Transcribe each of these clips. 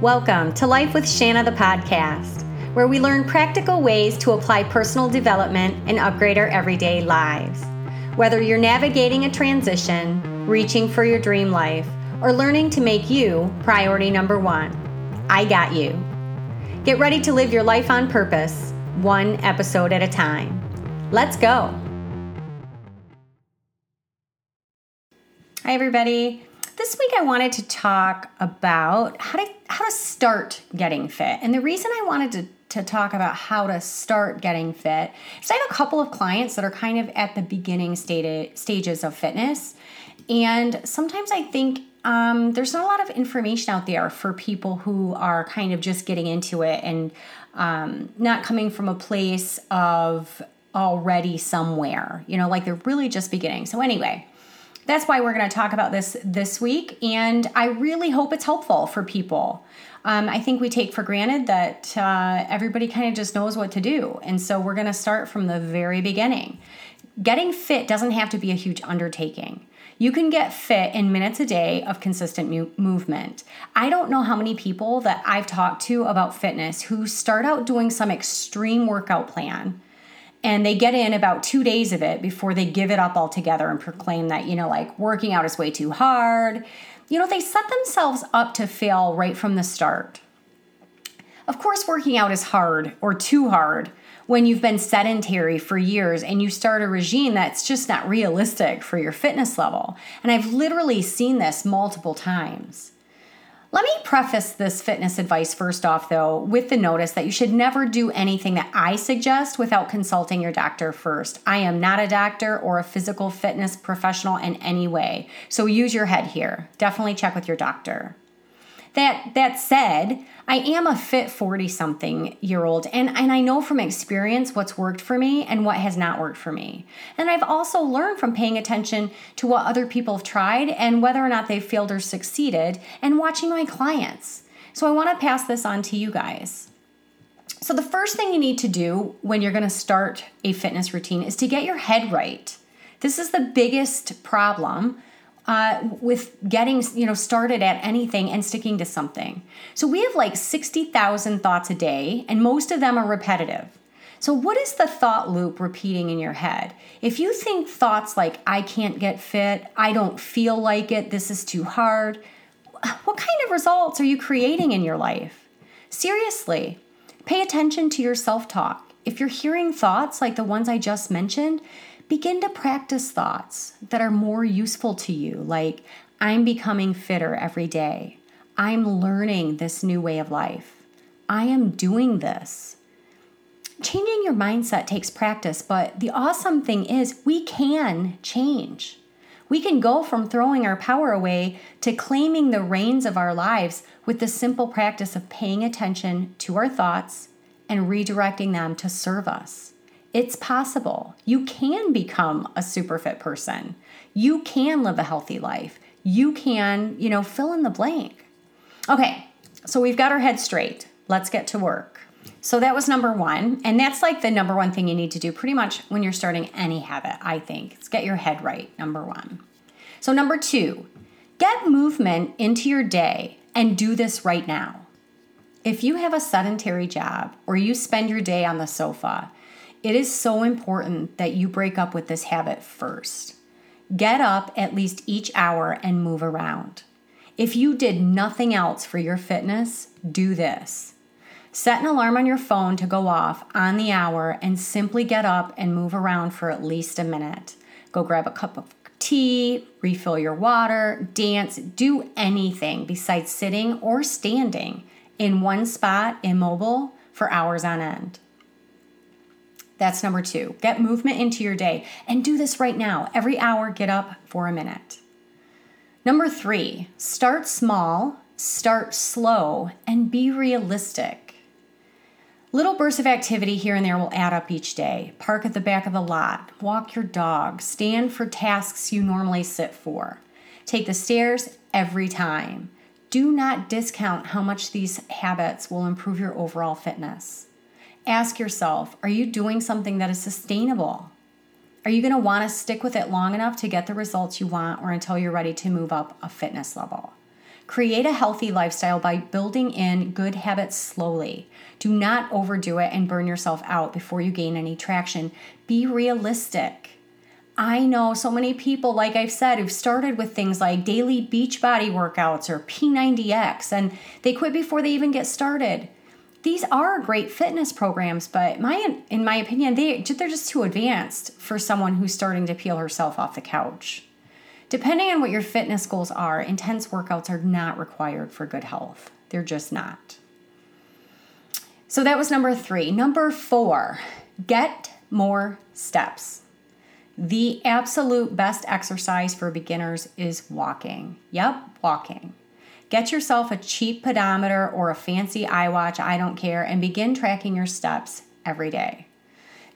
Welcome to Life with Shanna, the podcast, where we learn practical ways to apply personal development and upgrade our everyday lives. Whether you're navigating a transition, reaching for your dream life, or learning to make you priority number one, I got you. Get ready to live your life on purpose, one episode at a time. Let's go. Hi, everybody. This week I wanted to talk about how to how to start getting fit. And the reason I wanted to to talk about how to start getting fit is I have a couple of clients that are kind of at the beginning state, stages of fitness. And sometimes I think um, there's not a lot of information out there for people who are kind of just getting into it and um, not coming from a place of already somewhere, you know, like they're really just beginning. So, anyway, that's why we're going to talk about this this week. And I really hope it's helpful for people. Um, I think we take for granted that uh, everybody kind of just knows what to do. And so we're going to start from the very beginning. Getting fit doesn't have to be a huge undertaking. You can get fit in minutes a day of consistent mu- movement. I don't know how many people that I've talked to about fitness who start out doing some extreme workout plan and they get in about two days of it before they give it up altogether and proclaim that you know like working out is way too hard. You know they set themselves up to fail right from the start. Of course working out is hard or too hard when you've been sedentary for years and you start a regime that's just not realistic for your fitness level. And i've literally seen this multiple times let me preface this fitness advice first off, though, with the notice that you should never do anything that I suggest without consulting your doctor first. I am not a doctor or a physical fitness professional in any way, so use your head here. Definitely check with your doctor. That that said, I am a fit 40 something year old and, and I know from experience what's worked for me and what has not worked for me. And I've also learned from paying attention to what other people have tried and whether or not they've failed or succeeded and watching my clients. So I want to pass this on to you guys. So, the first thing you need to do when you're going to start a fitness routine is to get your head right. This is the biggest problem uh, with getting you know started at anything and sticking to something. So we have like 60,000 thoughts a day and most of them are repetitive. So what is the thought loop repeating in your head? If you think thoughts like I can't get fit, I don't feel like it, this is too hard, what kind of results are you creating in your life? Seriously, pay attention to your self-talk. If you're hearing thoughts like the ones I just mentioned, begin to practice thoughts that are more useful to you, like, I'm becoming fitter every day. I'm learning this new way of life. I am doing this. Changing your mindset takes practice, but the awesome thing is we can change. We can go from throwing our power away to claiming the reins of our lives with the simple practice of paying attention to our thoughts and redirecting them to serve us. It's possible. You can become a super fit person. You can live a healthy life. You can, you know, fill in the blank. Okay, so we've got our head straight. Let's get to work. So that was number one. And that's like the number one thing you need to do pretty much when you're starting any habit, I think. It's get your head right, number one. So, number two, get movement into your day and do this right now. If you have a sedentary job or you spend your day on the sofa, it is so important that you break up with this habit first. Get up at least each hour and move around. If you did nothing else for your fitness, do this. Set an alarm on your phone to go off on the hour and simply get up and move around for at least a minute. Go grab a cup of tea, refill your water, dance, do anything besides sitting or standing in one spot immobile for hours on end. That's number two. Get movement into your day and do this right now. Every hour, get up for a minute. Number three, start small, start slow, and be realistic. Little bursts of activity here and there will add up each day. Park at the back of the lot, walk your dog, stand for tasks you normally sit for. Take the stairs every time. Do not discount how much these habits will improve your overall fitness. Ask yourself are you doing something that is sustainable? Are you going to want to stick with it long enough to get the results you want or until you're ready to move up a fitness level? Create a healthy lifestyle by building in good habits slowly. Do not overdo it and burn yourself out before you gain any traction. Be realistic. I know so many people, like I've said, who've started with things like daily Beachbody workouts or P90X, and they quit before they even get started. These are great fitness programs, but my in my opinion, they they're just too advanced for someone who's starting to peel herself off the couch. Depending on what your fitness goals are, intense workouts are not required for good health. They're just not. So that was number three. Number four, get more steps. The absolute best exercise for beginners is walking. Yep, walking. Get yourself a cheap pedometer or a fancy iWatch, I don't care, and begin tracking your steps every day.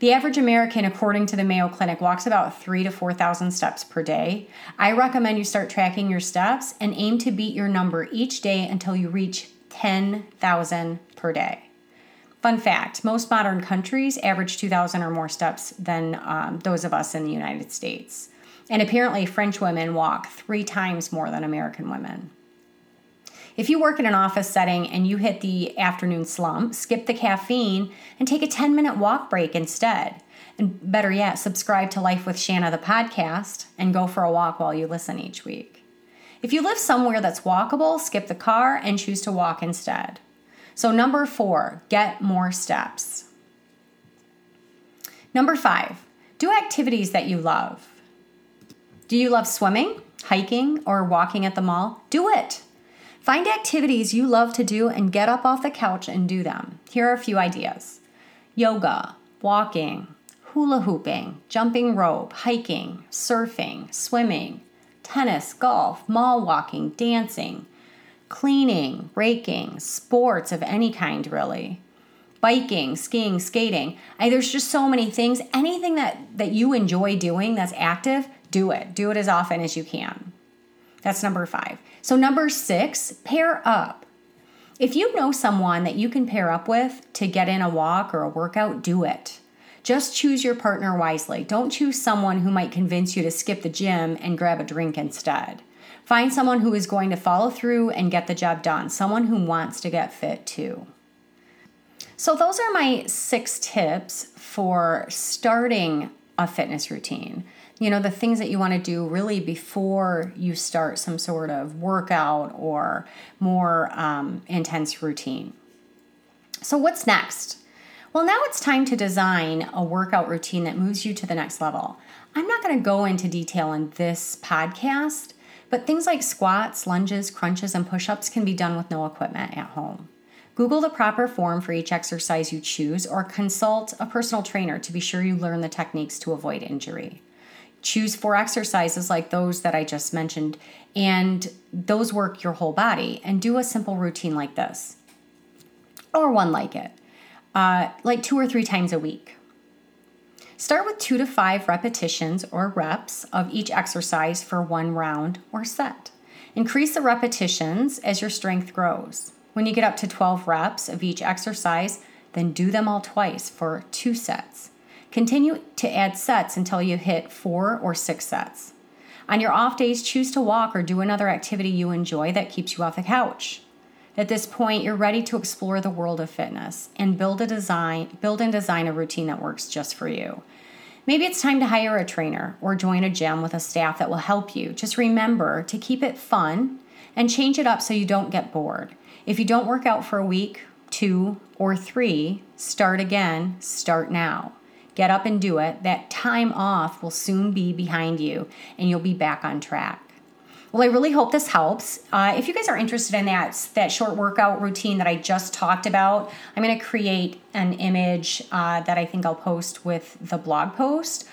The average American, according to the Mayo Clinic, walks about three to 4,000 steps per day. I recommend you start tracking your steps and aim to beat your number each day until you reach 10,000 per day. Fun fact most modern countries average 2,000 or more steps than um, those of us in the United States. And apparently, French women walk three times more than American women. If you work in an office setting and you hit the afternoon slump, skip the caffeine and take a 10 minute walk break instead. And better yet, subscribe to Life with Shanna, the podcast, and go for a walk while you listen each week. If you live somewhere that's walkable, skip the car and choose to walk instead. So, number four, get more steps. Number five, do activities that you love. Do you love swimming, hiking, or walking at the mall? Do it. Find activities you love to do and get up off the couch and do them. Here are a few ideas yoga, walking, hula hooping, jumping rope, hiking, surfing, swimming, tennis, golf, mall walking, dancing, cleaning, raking, sports of any kind, really. Biking, skiing, skating. I, there's just so many things. Anything that, that you enjoy doing that's active, do it. Do it as often as you can. That's number five. So, number six, pair up. If you know someone that you can pair up with to get in a walk or a workout, do it. Just choose your partner wisely. Don't choose someone who might convince you to skip the gym and grab a drink instead. Find someone who is going to follow through and get the job done, someone who wants to get fit too. So, those are my six tips for starting a fitness routine. You know, the things that you want to do really before you start some sort of workout or more um, intense routine. So, what's next? Well, now it's time to design a workout routine that moves you to the next level. I'm not going to go into detail in this podcast, but things like squats, lunges, crunches, and push ups can be done with no equipment at home. Google the proper form for each exercise you choose or consult a personal trainer to be sure you learn the techniques to avoid injury. Choose four exercises like those that I just mentioned, and those work your whole body. And do a simple routine like this, or one like it, uh, like two or three times a week. Start with two to five repetitions or reps of each exercise for one round or set. Increase the repetitions as your strength grows. When you get up to 12 reps of each exercise, then do them all twice for two sets. Continue to add sets until you hit four or six sets. On your off days, choose to walk or do another activity you enjoy that keeps you off the couch. At this point, you're ready to explore the world of fitness and build a design, build and design a routine that works just for you. Maybe it's time to hire a trainer or join a gym with a staff that will help you. Just remember to keep it fun and change it up so you don't get bored. If you don't work out for a week, two, or three, start again, start now. Get up and do it. That time off will soon be behind you and you'll be back on track. Well, I really hope this helps. Uh, if you guys are interested in that that short workout routine that I just talked about, I'm going to create an image uh, that I think I'll post with the blog post,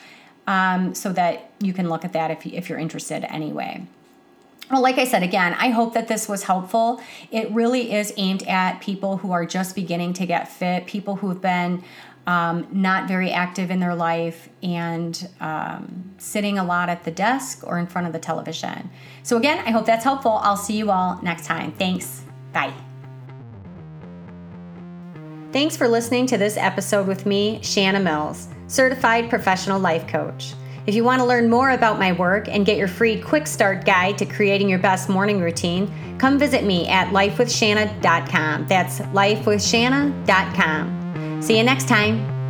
um, so that you can look at that if if you're interested anyway. Well, like I said again, I hope that this was helpful. It really is aimed at people who are just beginning to get fit, people who've been um, not very active in their life, and um, sitting a lot at the desk or in front of the television. So, again, I hope that's helpful. I'll see you all next time. Thanks. Bye. Thanks for listening to this episode with me, Shanna Mills, certified professional life coach. If you want to learn more about my work and get your free quick start guide to creating your best morning routine, come visit me at lifewithshanna.com. That's lifewithshanna.com. See you next time.